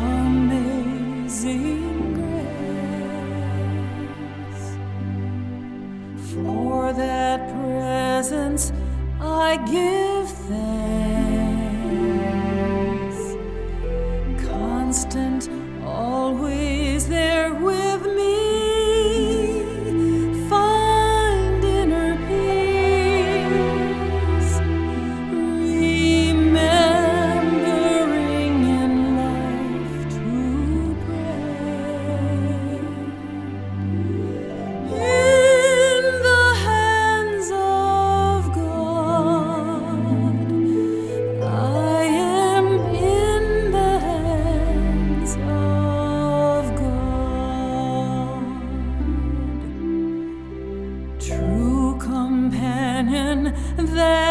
Amazing grace, for that presence I give thanks. Constant, always. there.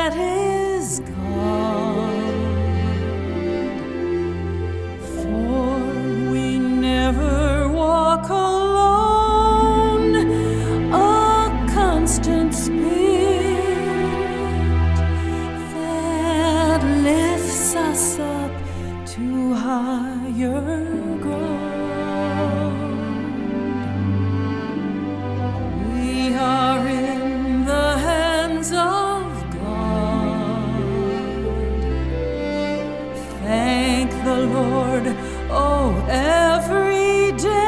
oh every day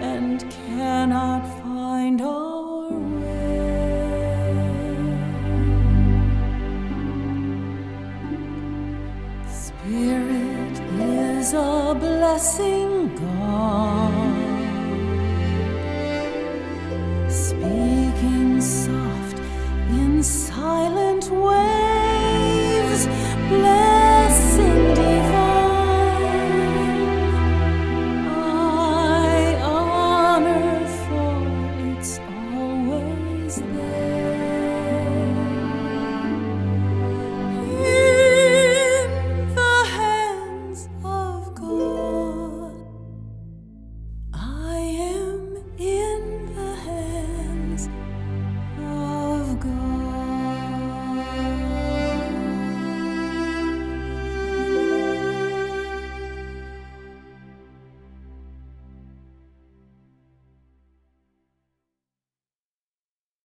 and cannot find our way Spirit is a blessing, God.